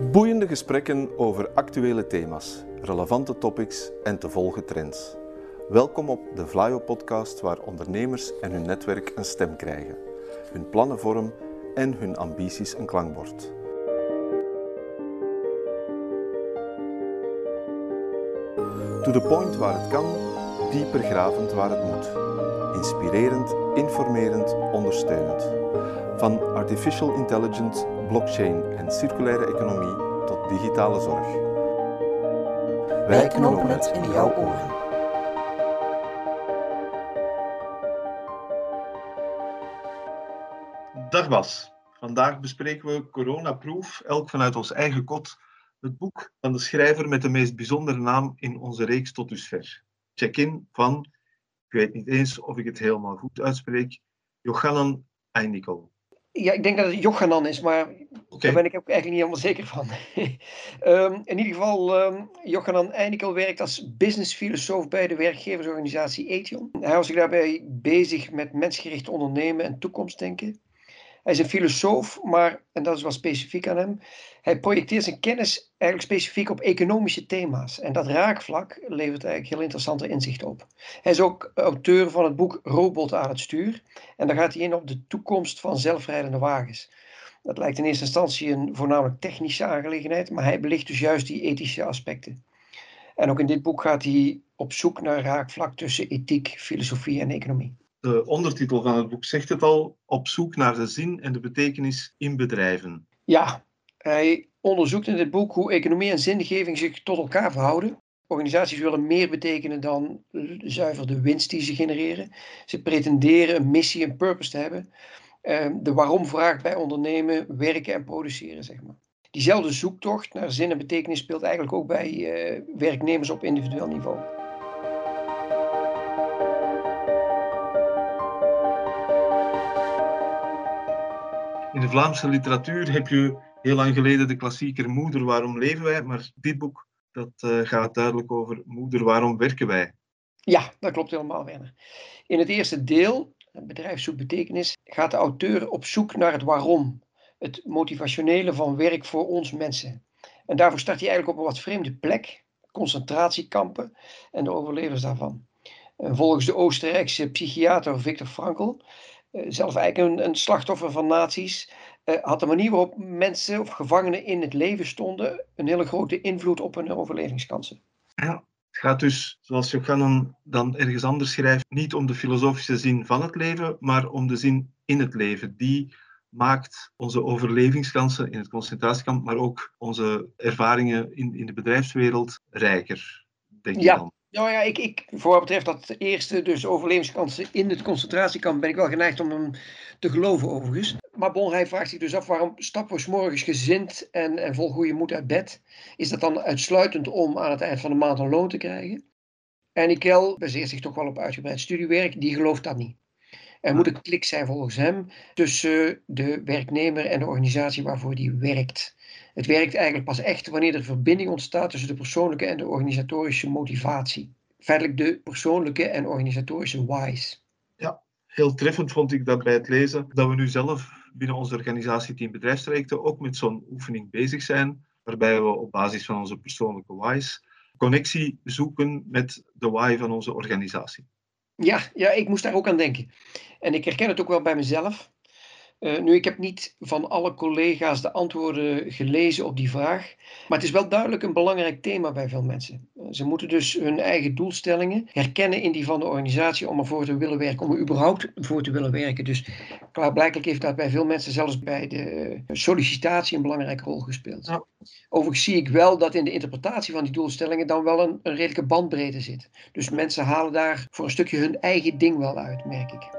Boeiende gesprekken over actuele thema's, relevante topics en te volgen trends. Welkom op de Vlaio podcast waar ondernemers en hun netwerk een stem krijgen, hun plannen vorm en hun ambities een klankbord. To the point waar het kan, dieper gravend waar het moet. Inspirerend, informerend, ondersteunend. Van artificial intelligence, blockchain en circulaire economie tot digitale zorg. Wij knopen het in jouw oren. Dag Bas. Vandaag bespreken we Coronaproof, elk vanuit ons eigen kot, het boek van de schrijver met de meest bijzondere naam in onze reeks tot dusver. Check-in van, ik weet niet eens of ik het helemaal goed uitspreek, Johannan Einikel. Ja, ik denk dat het Jochanan is, maar daar ben ik ook eigenlijk niet helemaal zeker van. Ehm, in ieder geval, um, Jochanan Einikel werkt als businessfilosoof bij de werkgeversorganisatie Ethion. Hij was zich daarbij bezig met mensgericht ondernemen en toekomstdenken. Hij is een filosoof, maar, en dat is wel specifiek aan hem, hij projecteert zijn kennis eigenlijk specifiek op economische thema's. En dat raakvlak levert eigenlijk heel interessante inzichten op. Hij is ook auteur van het boek Robot aan het stuur. En daar gaat hij in op de toekomst van zelfrijdende wagens. Dat lijkt in eerste instantie een voornamelijk technische aangelegenheid, maar hij belicht dus juist die ethische aspecten. En ook in dit boek gaat hij op zoek naar raakvlak tussen ethiek, filosofie en economie. De ondertitel van het boek zegt het al, op zoek naar de zin en de betekenis in bedrijven. Ja, hij onderzoekt in dit boek hoe economie en zingeving zich tot elkaar verhouden. Organisaties willen meer betekenen dan zuiver de winst die ze genereren. Ze pretenderen een missie, een purpose te hebben. De waarom-vraag bij ondernemen, werken en produceren, zeg maar. Diezelfde zoektocht naar zin en betekenis speelt eigenlijk ook bij uh, werknemers op individueel niveau. In de Vlaamse literatuur heb je heel lang geleden de klassieker Moeder, waarom leven wij? Maar dit boek dat, uh, gaat duidelijk over Moeder, waarom werken wij? Ja, dat klopt helemaal, Werner. In het eerste deel, bedrijf zoekt betekenis, gaat de auteur op zoek naar het waarom. Het motivationele van werk voor ons mensen. En daarvoor start hij eigenlijk op een wat vreemde plek, concentratiekampen en de overlevers daarvan. En volgens de Oostenrijkse psychiater Viktor Frankl, zelf eigenlijk een, een slachtoffer van nazi's, had de manier waarop mensen of gevangenen in het leven stonden een hele grote invloed op hun overlevingskansen. Ja, het gaat dus, zoals Johannan dan ergens anders schrijft, niet om de filosofische zin van het leven, maar om de zin in het leven. Die maakt onze overlevingskansen in het concentratiekamp, maar ook onze ervaringen in, in de bedrijfswereld rijker, denk ja. ik dan. Nou ja, ik, ik, voor wat betreft dat eerste, dus overlevingskansen in het concentratiekamp, ben ik wel geneigd om hem te geloven overigens. Maar Bon, hij vraagt zich dus af waarom stappen we morgens gezind en, en vol goede moed uit bed? Is dat dan uitsluitend om aan het eind van de maand een loon te krijgen? En Ikel baseert zich toch wel op uitgebreid studiewerk, die gelooft dat niet. Er moet een klik zijn volgens hem tussen de werknemer en de organisatie waarvoor die werkt. Het werkt eigenlijk pas echt wanneer er verbinding ontstaat tussen de persoonlijke en de organisatorische motivatie. Feitelijk de persoonlijke en organisatorische whys. Ja, heel treffend vond ik dat bij het lezen, dat we nu zelf binnen onze organisatie Team Bedrijfstrajecten ook met zo'n oefening bezig zijn, waarbij we op basis van onze persoonlijke whys connectie zoeken met de why van onze organisatie. Ja, ja, ik moest daar ook aan denken. En ik herken het ook wel bij mezelf. Uh, nu, ik heb niet van alle collega's de antwoorden gelezen op die vraag. Maar het is wel duidelijk een belangrijk thema bij veel mensen. Uh, ze moeten dus hun eigen doelstellingen herkennen in die van de organisatie om ervoor te willen werken, om er überhaupt voor te willen werken. Dus klaarblijkelijk heeft dat bij veel mensen zelfs bij de sollicitatie een belangrijke rol gespeeld. Ja. Overigens zie ik wel dat in de interpretatie van die doelstellingen dan wel een, een redelijke bandbreedte zit. Dus mensen halen daar voor een stukje hun eigen ding wel uit, merk ik.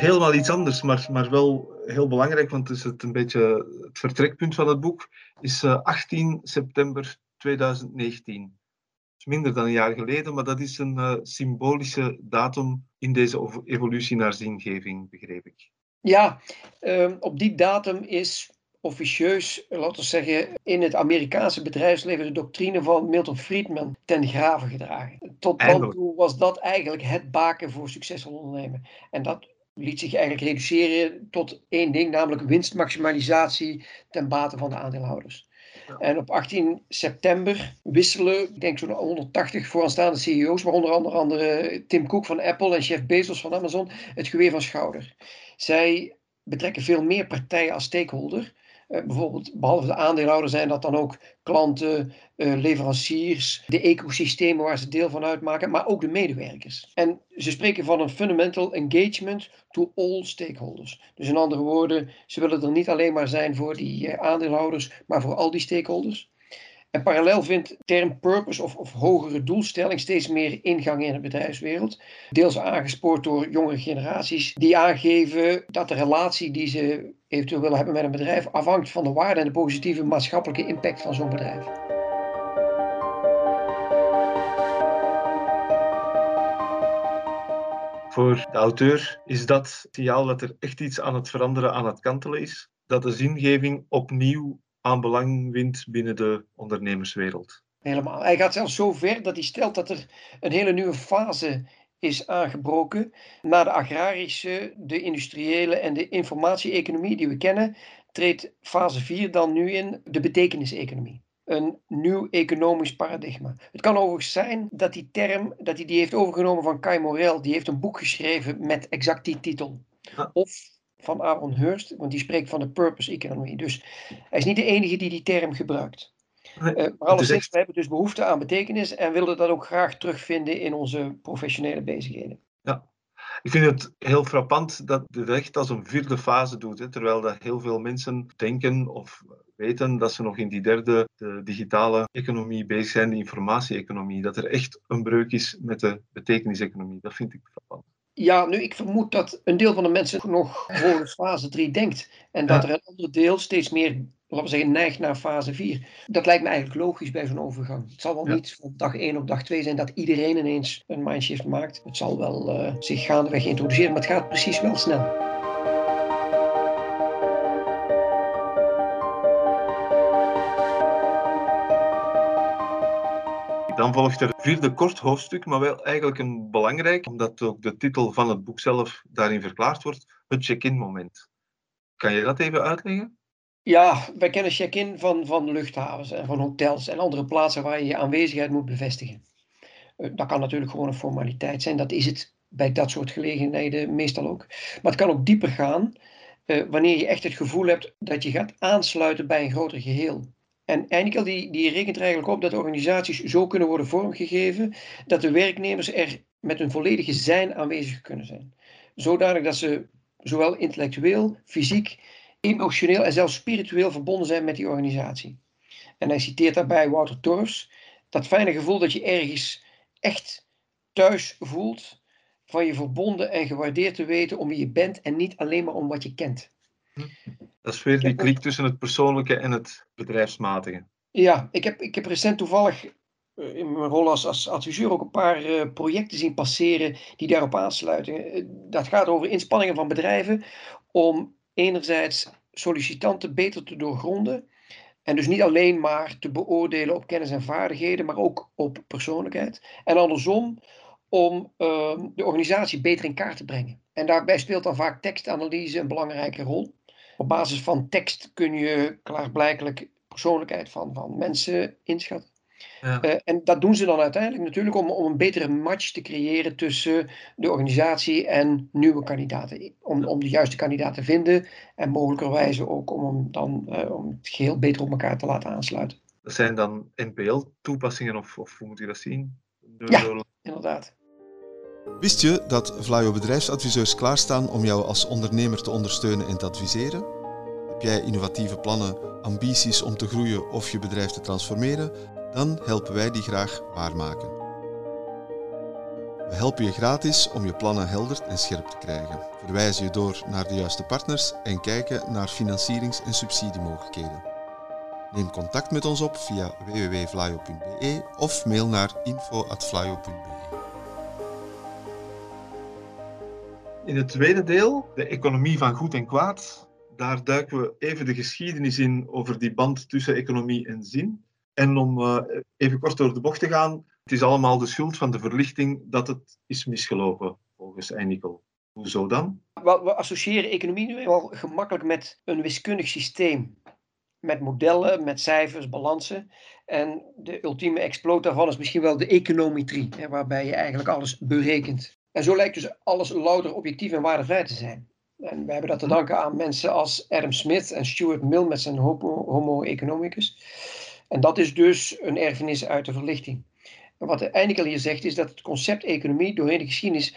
Helemaal iets anders, maar, maar wel heel belangrijk, want het is het een beetje het vertrekpunt van het boek, is uh, 18 september 2019. Dat is minder dan een jaar geleden, maar dat is een uh, symbolische datum in deze evolutie naar zingeving, begreep ik. Ja, uh, op die datum is officieus, laten we zeggen, in het Amerikaanse bedrijfsleven de doctrine van Milton Friedman ten graven gedragen. Tot dan toe was dat eigenlijk het baken voor succesvol ondernemen. En dat liet zich eigenlijk reduceren tot één ding, namelijk winstmaximalisatie ten bate van de aandeelhouders. En op 18 september wisselen, ik denk zo'n 180 vooraanstaande CEO's, waaronder onder andere Tim Cook van Apple en Jeff Bezos van Amazon, het geweer van schouder. Zij betrekken veel meer partijen als stakeholder. Uh, bijvoorbeeld, behalve de aandeelhouder zijn dat dan ook klanten, uh, leveranciers, de ecosystemen waar ze deel van uitmaken, maar ook de medewerkers. En ze spreken van een fundamental engagement to all stakeholders. Dus in andere woorden, ze willen er niet alleen maar zijn voor die uh, aandeelhouders, maar voor al die stakeholders. En parallel vindt term purpose of, of hogere doelstelling steeds meer ingang in de bedrijfswereld. Deels aangespoord door jongere generaties die aangeven dat de relatie die ze eventueel willen hebben met een bedrijf afhangt van de waarde en de positieve maatschappelijke impact van zo'n bedrijf. Voor de auteur is dat signaal dat er echt iets aan het veranderen, aan het kantelen is. Dat de zingeving opnieuw aan belang wint binnen de ondernemerswereld. Helemaal. Hij gaat zelfs zo ver dat hij stelt dat er een hele nieuwe fase is aangebroken. Na de agrarische, de industriële en de informatie-economie die we kennen, treedt fase 4 dan nu in de betekeniseconomie. Een nieuw economisch paradigma. Het kan overigens zijn dat die term dat hij die heeft overgenomen van Kai Morel. Die heeft een boek geschreven met exact die titel. Of van Aaron Hurst, want die spreekt van de purpose economy. Dus hij is niet de enige die die term gebruikt. Uh, maar alleszins, we hebben dus behoefte aan betekenis en willen dat ook graag terugvinden in onze professionele bezigheden. Ja, ik vind het heel frappant dat de recht als een vierde fase doet, hè, terwijl dat heel veel mensen denken of weten dat ze nog in die derde, de digitale economie bezig zijn, de informatie-economie, dat er echt een breuk is met de betekeniseconomie. Dat vind ik frappant. Ja, nu ik vermoed dat een deel van de mensen nog volgens fase 3 denkt. En dat er een ander deel steeds meer, laten we zeggen, neigt naar fase 4. Dat lijkt me eigenlijk logisch bij zo'n overgang. Het zal wel niet op dag 1 of dag 2 zijn dat iedereen ineens een mindshift maakt. Het zal wel uh, zich gaandeweg introduceren, maar het gaat precies wel snel. Dan volgt er vierde kort hoofdstuk, maar wel eigenlijk een belangrijk, omdat ook de titel van het boek zelf daarin verklaard wordt, het check-in moment. Kan je dat even uitleggen? Ja, wij kennen check-in van, van luchthavens en van hotels en andere plaatsen waar je je aanwezigheid moet bevestigen. Eh, dat kan natuurlijk gewoon een formaliteit zijn, dat is het bij dat soort gelegenheden meestal ook. Maar het kan ook dieper gaan uh, wanneer je echt het gevoel hebt dat je gaat aansluiten bij een groter geheel. En Einikel die, die rekent er eigenlijk op dat organisaties zo kunnen worden vormgegeven dat de werknemers er met hun volledige zijn aanwezig kunnen zijn. Zodanig dat ze zowel intellectueel, fysiek, emotioneel en zelfs spiritueel verbonden zijn met die organisatie. En hij citeert daarbij Wouter Torfs, dat fijne gevoel dat je ergens echt thuis voelt, van je verbonden en gewaardeerd te weten om wie je bent en niet alleen maar om wat je kent. Dat is weer die klik tussen het persoonlijke en het bedrijfsmatige. Ja, ik heb, ik heb recent toevallig eh, in mijn rol als, als adviseur ook een paar uh, projecten zien passeren die daarop aansluiten. Eh, dat gaat over inspanningen van bedrijven om enerzijds sollicitanten beter te doorgronden. En dus niet alleen maar te beoordelen op kennis en vaardigheden, maar ook op persoonlijkheid. En andersom om uh, de organisatie beter in kaart te brengen. En daarbij speelt dan vaak tekstanalyse een belangrijke rol. Op basis van tekst kun je klaarblijkelijk persoonlijkheid van, van mensen inschatten. Ja. Uh, en dat doen ze dan uiteindelijk natuurlijk om, om een betere match te creëren tussen de organisatie en nieuwe kandidaten. Om, om de juiste kandidaat te vinden en mogelijkerwijze ook om hem dan uh, om het geheel beter op elkaar te laten aansluiten. Dat zijn dan NPL-toepassingen of, of hoe moet je dat zien? ja, inderdaad. Wist je dat Vlaio bedrijfsadviseurs klaarstaan om jou als ondernemer te ondersteunen en te adviseren? Heb jij innovatieve plannen, ambities om te groeien of je bedrijf te transformeren? Dan helpen wij die graag waarmaken. We helpen je gratis om je plannen helder en scherp te krijgen, verwijzen je door naar de juiste partners en kijken naar financierings- en subsidiemogelijkheden. Neem contact met ons op via www.vlaio.be of mail naar info.vlaio.be. In het tweede deel, de economie van goed en kwaad, Daar duiken we even de geschiedenis in over die band tussen economie en zin. En om uh, even kort door de bocht te gaan, het is allemaal de schuld van de verlichting dat het is misgelopen, volgens Einikkel. Hoezo dan? We, associëren economie nu wel gemakkelijk met een wiskundig systeem. Met modellen, met cijfers, balansen. En de ultieme exploot daarvan is misschien wel de econometrie, waarbij je eigenlijk alles berekent. En zo lijkt dus alles louter objectief en waardevrij te zijn. En we hebben dat te danken aan mensen als Adam Smith en Stuart Mill met zijn Homo, economicus. En dat is dus een erfenis uit de verlichting. En wat Einikel hier zegt is dat het concept economie doorheen de geschiedenis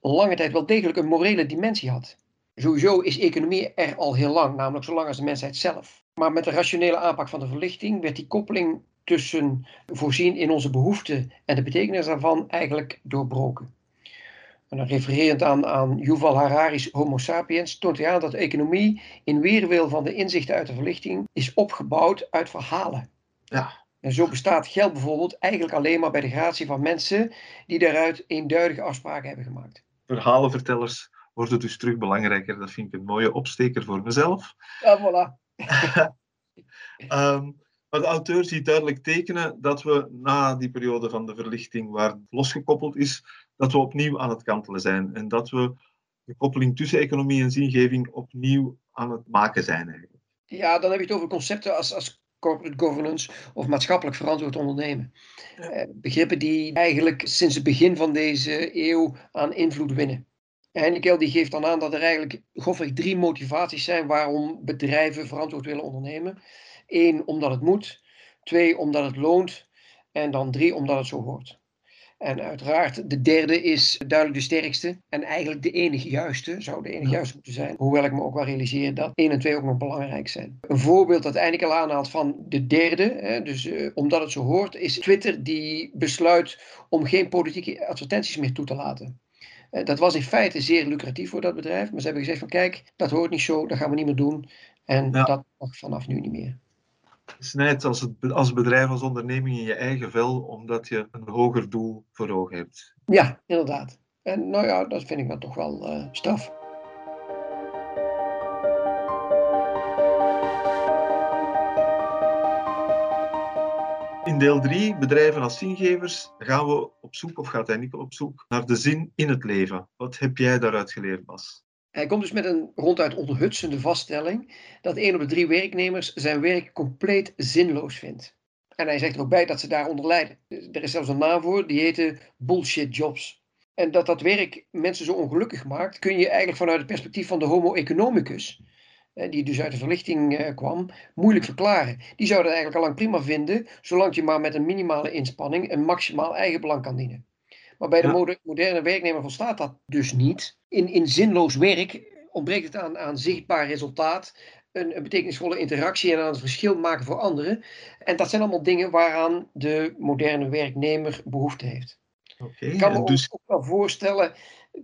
lange tijd wel degelijk een morele dimensie had. Sowieso is economie er al heel lang, namelijk zo lang als de mensheid zelf. Maar met de rationele aanpak van de verlichting werd die koppeling tussen voorzien in onze behoeften en de betekenis daarvan eigenlijk doorbroken. En dan refererend aan, aan Yuval Harari's Homo sapiens toont hij aan dat economie in weerwil van de inzichten uit de verlichting is opgebouwd uit verhalen. Ja. En zo bestaat geld bijvoorbeeld eigenlijk alleen maar bij de gratie van mensen die daaruit eenduidige afspraken hebben gemaakt. Verhalenvertellers worden dus terug belangrijker. Dat vind ik een mooie opsteker voor mezelf. Ja, voilà. um, maar de auteur ziet duidelijk tekenen dat we na die periode van de verlichting, waar het losgekoppeld is, dat we opnieuw aan het kantelen zijn. En dat we de koppeling tussen economie en zingeving opnieuw aan het maken zijn. Eigenlijk. Ja, dan heb je het over concepten als, als corporate governance of maatschappelijk verantwoord ondernemen. Ja. begrippen die eigenlijk sinds het begin van deze eeuw aan invloed winnen. Heineken die geeft dan aan dat er eigenlijk grofweg drie motivaties zijn waarom bedrijven verantwoord willen ondernemen. Eén, omdat het moet. Twee, omdat het loont. En dan drie, omdat het zo hoort. En uiteraard, de derde is duidelijk de sterkste. En eigenlijk de enige juiste, zou de enige juiste moeten zijn. Hoewel ik me ook wel realiseer dat 1 en 2 ook nog belangrijk zijn. Een voorbeeld dat eindelijk al aanhaalt van de derde, hè, dus uh, omdat het zo hoort, is Twitter die besluit om geen politieke advertenties meer toe te laten. Uh, dat was in feite zeer lucratief voor dat bedrijf, maar ze hebben gezegd van kijk, dat hoort niet zo, dat gaan we niet meer doen. En ja. dat mag vanaf nu niet meer snijdt als, het, als bedrijf, als onderneming in je eigen vel, omdat je een hoger doel voor ogen hebt. Ja, inderdaad. En nou ja, dat vind ik dan toch wel uh, straf. In deel 3, bedrijven als zingevers, gaan we op zoek, of gaat hij niet op zoek, naar de zin in het leven. Wat heb jij daaruit geleerd, Bas? Hij komt dus met een ronduit onthutsende vaststelling dat één op de drie werknemers zijn werk compleet zinloos vindt. En hij zegt er ook bij dat ze daaronder lijden. Er is zelfs een naam voor, die heet bullshit jobs. En dat dat werk mensen zo ongelukkig maakt, kun je eigenlijk vanuit het perspectief van de homo economicus, die dus uit de verlichting kwam, moeilijk verklaren. Die zou dat eigenlijk al lang prima vinden, zolang je maar met een minimale inspanning een maximaal eigenbelang kan dienen. Maar bij de moderne werknemer volstaat dat dus niet. In, in zinloos werk ontbreekt het aan, aan zichtbaar resultaat, een, een, betekenisvolle interactie en aan het verschil maken voor anderen. En dat zijn allemaal dingen waaraan de moderne werknemer behoefte heeft. Okay, Ik kan me dus... ook wel voorstellen,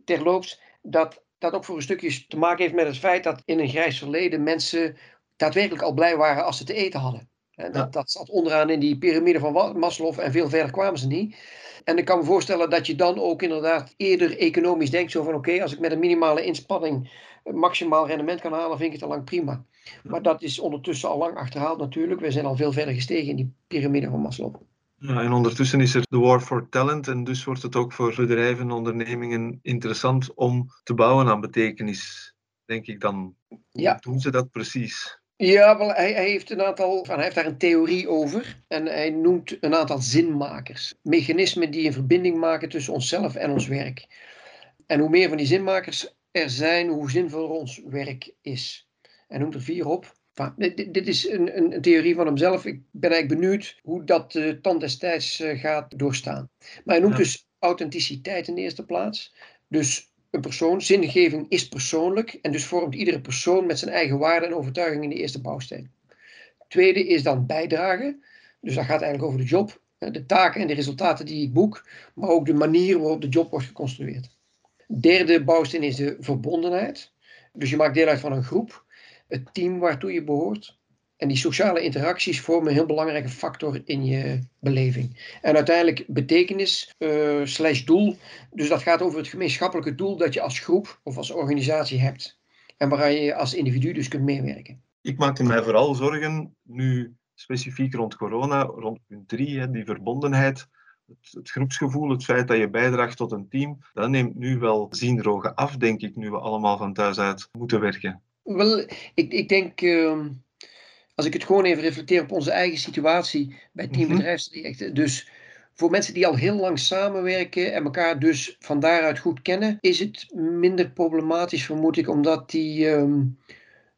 terloops, dat dat ook voor een stukje te maken heeft met het feit dat in een grijs verleden mensen daadwerkelijk al blij waren als ze te eten hadden. En dat, dat zat onderaan in die piramide van Maslow en veel verder kwamen ze niet. En ik kan me voorstellen dat je dan ook inderdaad eerder economisch denkt. Zo van oké, als ik met een minimale inspanning maximaal rendement kan halen, vind ik het al lang prima. Maar dat is ondertussen al lang achterhaald natuurlijk. We zijn al veel verder gestegen in die piramide van Maslow. Ja, en ondertussen is er de war for talent en dus wordt het ook voor bedrijven en ondernemingen interessant om te bouwen aan betekenis, denk ik dan. Ja. Hoe doen ze dat precies? Ja, wel, hij, hij, heeft een aantal, hij heeft daar een theorie over en hij noemt een aantal zinmakers. Mechanismen die een verbinding maken tussen onszelf en ons werk. En hoe meer van die zinmakers er zijn, hoe zinvoller ons werk is. Hij noemt er vier op. Dit, dit is een, een, een, theorie van hemzelf. Ik ben eigenlijk benieuwd hoe dat de uh, tand destijds uh, gaat doorstaan. Maar hij noemt ja. dus authenticiteit in de eerste plaats. Dus een persoon, zingeving is persoonlijk en dus vormt iedere persoon met zijn eigen waarden en overtuigingen de eerste bouwsteen. Tweede is dan bijdragen. Dus dat gaat eigenlijk over de job, de taken en de resultaten die ik boek, maar ook de manier waarop de job wordt geconstrueerd. Derde bouwsteen is de verbondenheid. Dus je maakt deel uit van een groep, het team waartoe je behoort. En die sociale interacties vormen een heel belangrijke factor in je beleving. En uiteindelijk betekenis uh, slash doel. Dus dat gaat over het gemeenschappelijke doel dat je als groep of als organisatie hebt. en waar je als individu dus kunt meewerken. Ik maakte mij vooral zorgen nu specifiek rond corona, rond punt 3, die verbondenheid. Het, het, groepsgevoel, het feit dat je bijdraagt tot een team, dat neemt nu wel zienrogen af, denk ik, nu we allemaal van thuis uit moeten werken. Wel, ik, ik denk, uh, als ik het gewoon even reflecteer op onze eigen situatie bij Team Bedrijfstrajecten. Dus voor mensen die al heel lang samenwerken en elkaar dus van daaruit goed kennen, is het minder problematisch, vermoed ik, omdat die um,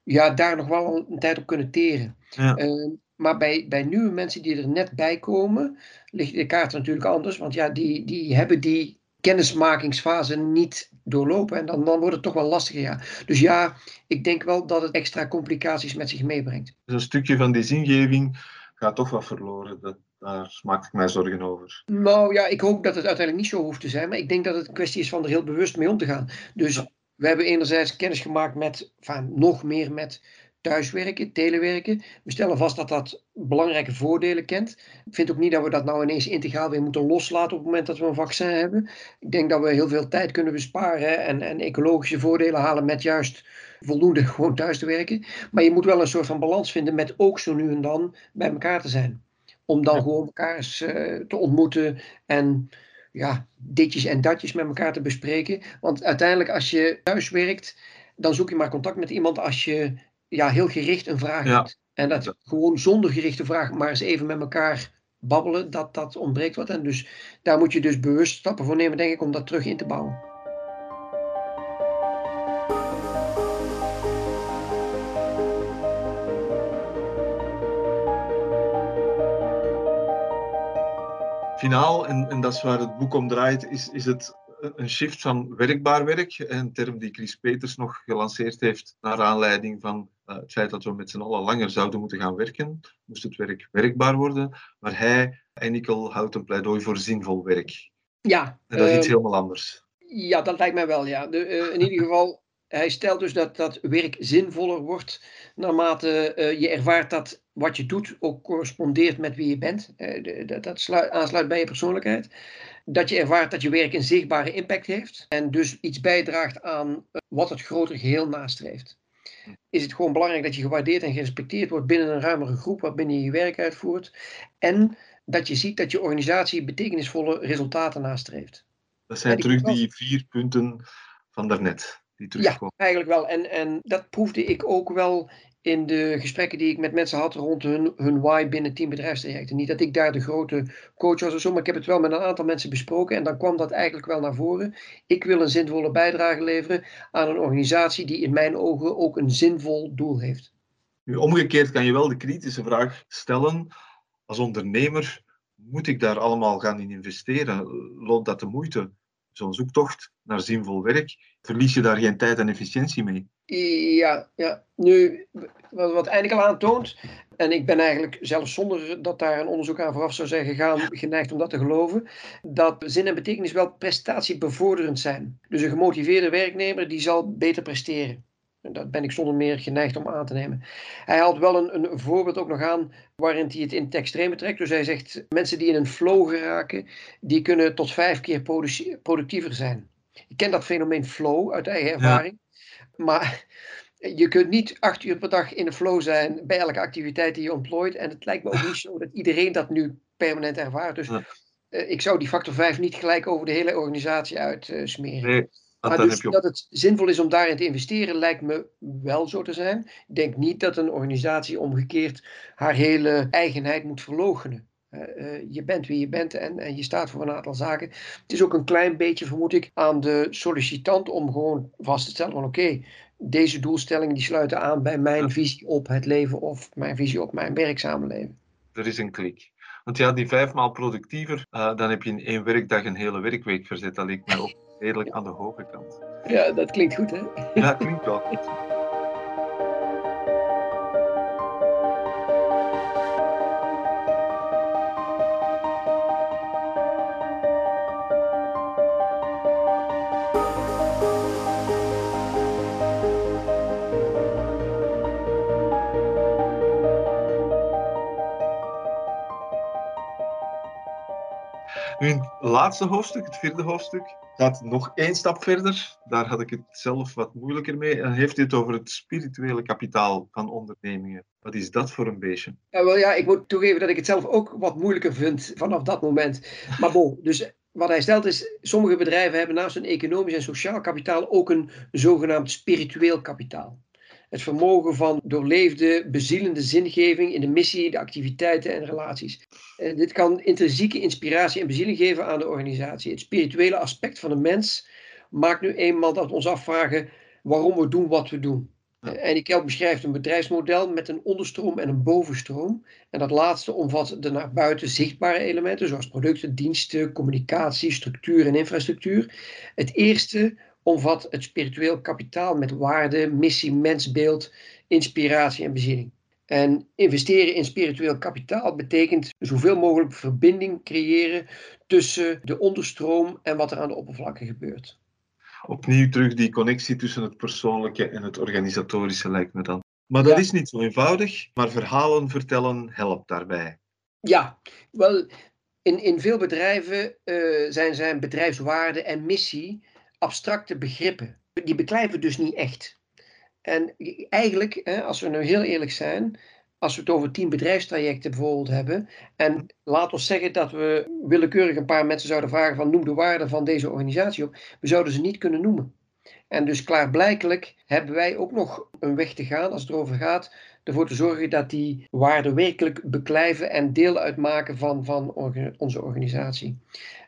ja, daar nog wel een tijd op kunnen teren. Ja. Uh, maar bij, bij nieuwe mensen die er net bij komen, ligt de kaart natuurlijk anders. Want ja, die, die hebben die kennismakingsfase niet doorlopen. En dan, dan wordt het toch wel lastiger. Ja. Dus ja, ik denk wel dat het extra complicaties met zich meebrengt. Dus een stukje van die zingeving gaat toch wat verloren. Dat, daar maak ik mij zorgen over. Nou ja, ik hoop dat het uiteindelijk niet zo hoeft te zijn. Maar ik denk dat het een kwestie is van er heel bewust mee om te gaan. Dus we hebben enerzijds kennis gemaakt met, enfin, nog meer met thuiswerken, telewerken. We stellen vast dat dat belangrijke voordelen kent. Ik vind ook niet dat we dat nou ineens integraal weer moeten loslaten op het moment dat we een vaccin hebben. Ik denk dat we heel veel tijd kunnen besparen en, en ecologische voordelen halen met juist voldoende gewoon thuis te werken. Maar je moet wel een soort van balans vinden met ook zo nu en dan bij elkaar te zijn. Om dan gewoon elkaar eens uh, te ontmoeten en ja, ditjes en datjes met elkaar te bespreken. Want uiteindelijk als je thuis werkt, dan zoek je maar contact met iemand als je ja, heel gericht een vraag ja. hebt. En dat gewoon zonder gerichte vraag maar eens even met elkaar babbelen, dat, dat ontbreekt wat. En dus daar moet je dus bewust stappen voor nemen, denk ik, om dat terug in te bouwen. Finaal, en, en dat is waar het boek om draait, is, is het een shift van werkbaar werk, een term die Chris Peters nog gelanceerd heeft naar aanleiding van uh, het feit dat we met z'n allen langer zouden moeten gaan werken, moest het werk werkbaar worden. Maar hij, Ennikel, houdt een pleidooi voor zinvol werk. Ja. En dat is uh, iets helemaal anders. Ja, dat lijkt mij wel, ja. De, uh, in ieder geval, hij stelt dus dat, dat werk zinvoller wordt naarmate je ervaart dat wat je doet ook correspondeert met wie je bent. De, dat dat sluit, aansluit bij je persoonlijkheid dat je ervaart dat je werk een zichtbare impact heeft en dus iets bijdraagt aan wat het grotere geheel nastreeft. Is het gewoon belangrijk dat je gewaardeerd en gerespecteerd wordt binnen een ruimere groep waarbinnen je je werk uitvoert en dat je ziet dat je organisatie betekenisvolle resultaten nastreeft. Dat zijn terug die vier punten van daarnet. Die terugkomen. Ja, eigenlijk wel. En, en dat proefde ik ook wel in de gesprekken die ik met mensen had rond hun, hun why binnen teambedrijfstrajecten. Niet dat ik daar de grote coach was of zo, maar ik heb het wel met een aantal mensen besproken en dan kwam dat eigenlijk wel naar voren. Ik wil een zinvolle bijdrage leveren aan een organisatie die in mijn ogen ook een zinvol doel heeft. Nu, omgekeerd kan je wel de kritische vraag stellen als ondernemer, moet ik daar allemaal gaan in investeren? Loont dat de moeite? Zo'n zoektocht naar zinvol werk, verlies je daar geen tijd en efficiëntie mee? Ja, ja. Nu, wat, wat eigenlijk al aantoont, en ik ben eigenlijk zelfs zonder dat daar een onderzoek aan vooraf zou zijn gegaan, geneigd om dat te geloven, dat zin en betekenis wel prestatiebevorderend zijn. Dus een gemotiveerde werknemer die zal beter presteren. Dat ben ik zonder meer geneigd om aan te nemen. Hij haalt wel een, een voorbeeld ook nog aan waarin hij het in het extreme trekt. Dus hij zegt, mensen die in een flow geraken, die kunnen tot vijf keer productiever zijn. Ik ken dat fenomeen flow uit eigen ervaring. Ja. Maar je kunt niet acht uur per dag in de flow zijn bij elke activiteit die je ontplooit. En het lijkt me ook niet zo dat iedereen dat nu permanent ervaart. Dus ja. uh, ik zou die factor 5 niet gelijk over de hele organisatie uitsmeren. Uh, nee. Maar dus dat het zinvol is om daarin te investeren, lijkt me wel zo te zijn. Ik denk niet dat een organisatie omgekeerd haar hele eigenheid moet verloochenen. Uh, uh, je bent wie je bent en, en, je staat voor een aantal zaken. Het is ook een klein beetje, vermoed ik, aan de sollicitant om gewoon vast te stellen van oké, okay, deze doelstellingen die sluiten aan bij mijn ja. visie op het leven of mijn visie op mijn werkzame leven. Er is een klik. Want ja, die vijfmaal productiever, uh, dan heb je in één werkdag een hele werkweek verzet. Dat lijkt mij ook redelijk aan de hoge kant. Ja, dat klinkt goed, hè? Ja, klinkt wel goed. Laatste hoofdstuk, het vierde hoofdstuk, gaat nog één stap verder. Daar had ik het zelf wat moeilijker mee. En heeft dit over het spirituele kapitaal van ondernemingen. Wat is dat voor een beestje? Ja, wel ja, ik moet toegeven dat ik het zelf ook wat moeilijker vind vanaf dat moment. Maar bon, dus wat hij stelt is, sommige bedrijven hebben naast een economisch en sociaal kapitaal ook een zogenaamd spiritueel kapitaal. Het vermogen van doorleefde, bezielende zingeving in de missie, de activiteiten en relaties. En dit kan intrinsieke inspiratie en bezieling geven aan de organisatie. Het spirituele aspect van de mens maakt nu eenmaal dat we ons afvragen waarom we doen wat we doen. En die Kelp beschrijft een bedrijfsmodel met een onderstroom en een bovenstroom. En dat laatste omvat de naar buiten zichtbare elementen, zoals producten, diensten, communicatie, structuur en infrastructuur. Het eerste omvat het spiritueel kapitaal met waarde, missie, mensbeeld, inspiratie en bezieling. En investeren in spiritueel kapitaal betekent zoveel mogelijk verbinding creëren tussen de onderstroom en wat er aan de oppervlakte gebeurt. Opnieuw terug die connectie tussen het persoonlijke en het organisatorische lijkt me dan. Maar dat is niet zo eenvoudig, maar verhalen vertellen helpt daarbij. Ja, wel, in, in veel bedrijven uh, zijn, zijn bedrijfswaarde en missie abstracte begrippen. Die beklijven dus niet echt. En eigenlijk, als we nu heel eerlijk zijn, als we het over tien bedrijfstrajecten bijvoorbeeld hebben, en laat ons zeggen dat we willekeurig een paar mensen zouden vragen van noem de waarde van deze organisatie op, we zouden ze niet kunnen noemen. En dus klaarblijkelijk hebben wij ook nog een weg te gaan als het erover gaat ervoor te zorgen dat die waarden werkelijk beklijven en deel uitmaken van, van onze organisatie.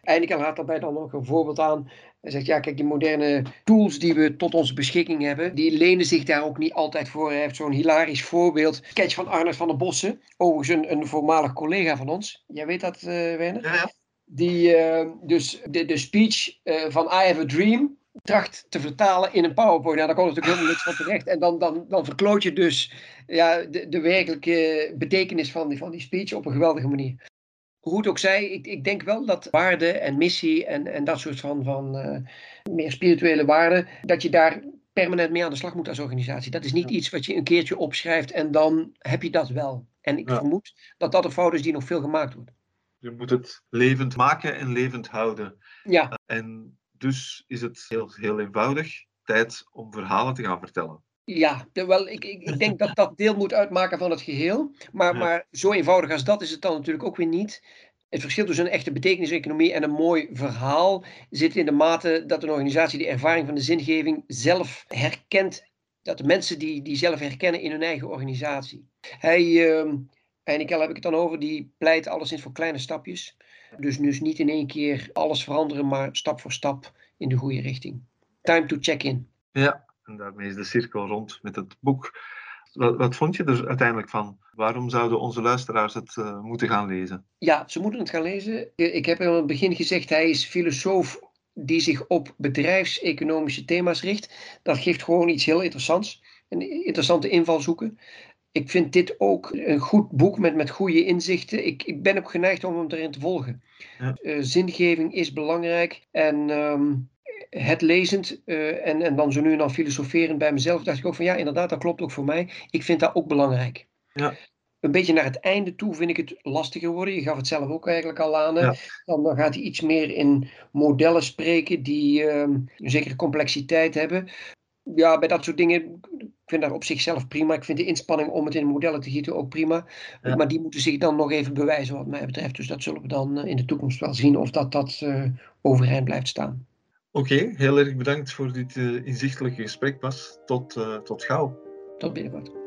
Eindelijk haalt daarbij dan nog een voorbeeld aan. Hij zegt, ja, kijk, die moderne tools die we tot onze beschikking hebben, die lenen zich daar ook niet altijd voor. Hij heeft zo'n hilarisch voorbeeld. Sketch van Arnold van der Bossen, overigens een, een voormalig collega van ons. Jij weet dat, uh, Werner? Ja. Die uh, dus de, de speech uh, van I Have a Dream tracht te vertalen in een PowerPoint. Nou, daar komt natuurlijk helemaal niks van terecht. En dan, dan, dan verkloot je dus ja, de, de werkelijke betekenis van die, van die speech op een geweldige manier hoe het ook zij, ik, ik denk wel dat waarde en missie en, en dat soort van, van uh, meer spirituele waarden, dat je daar permanent mee aan de slag moet als organisatie. Dat is niet iets wat je een keertje opschrijft en dan heb je dat wel. En ik ja. vermoed dat dat een fout is die nog veel gemaakt wordt. Je moet het levend maken en levend houden. Ja. En dus is het heel, heel eenvoudig tijd om verhalen te gaan vertellen. Ja, terwijl ik, ik, ik, denk dat dat deel moet uitmaken van het geheel. Maar, maar zo eenvoudig als dat is het dan natuurlijk ook weer niet. Het verschil tussen een echte betekeniseconomie en een mooi verhaal zit in de mate dat een organisatie de ervaring van de zingeving zelf herkent. Dat de mensen die, die zelf herkennen in hun eigen organisatie. Hij, uh, Einikel heb ik het dan over, die pleit alleszins voor kleine stapjes. Dus, dus niet in één keer alles veranderen, maar stap voor stap in de goede richting. Time to check in. Ja, en daarmee is de cirkel rond met het boek. Wat, wat vond je er uiteindelijk van? Waarom zouden onze luisteraars het uh, moeten gaan lezen? Ja, ze moeten het gaan lezen. Ik heb in het begin gezegd, hij is filosoof die zich op bedrijfseconomische thema's richt. Dat geeft gewoon iets heel interessants. Een interessante invalshoeken. Ik vind dit ook een goed boek met, met goede inzichten. Ik, ik ben ook geneigd om hem erin te volgen. Ja. Uh, zingeving is belangrijk. En um, het lezend uh, en, en dan zo nu en dan filosoferend bij mezelf, dacht ik ook van ja, inderdaad, dat klopt ook voor mij. Ik vind dat ook belangrijk. Ja. Een beetje naar het einde toe vind ik het lastiger worden. Je gaf het zelf ook eigenlijk al aan. Ja. Dan, dan, gaat hij iets meer in modellen spreken die uh, een zekere complexiteit hebben. Ja, bij dat soort dingen, ik vind dat op zichzelf prima. Ik vind de inspanning om het in modellen te gieten ook prima. Ja. Maar die moeten zich dan nog even bewijzen wat mij betreft. Dus dat zullen we dan in de toekomst wel zien of dat, dat uh, overeind blijft staan. Oké, okay, heel erg bedankt voor dit uh, inzichtelijke gesprek, Bas. Tot, uh, tot gauw. Tot binnenkort.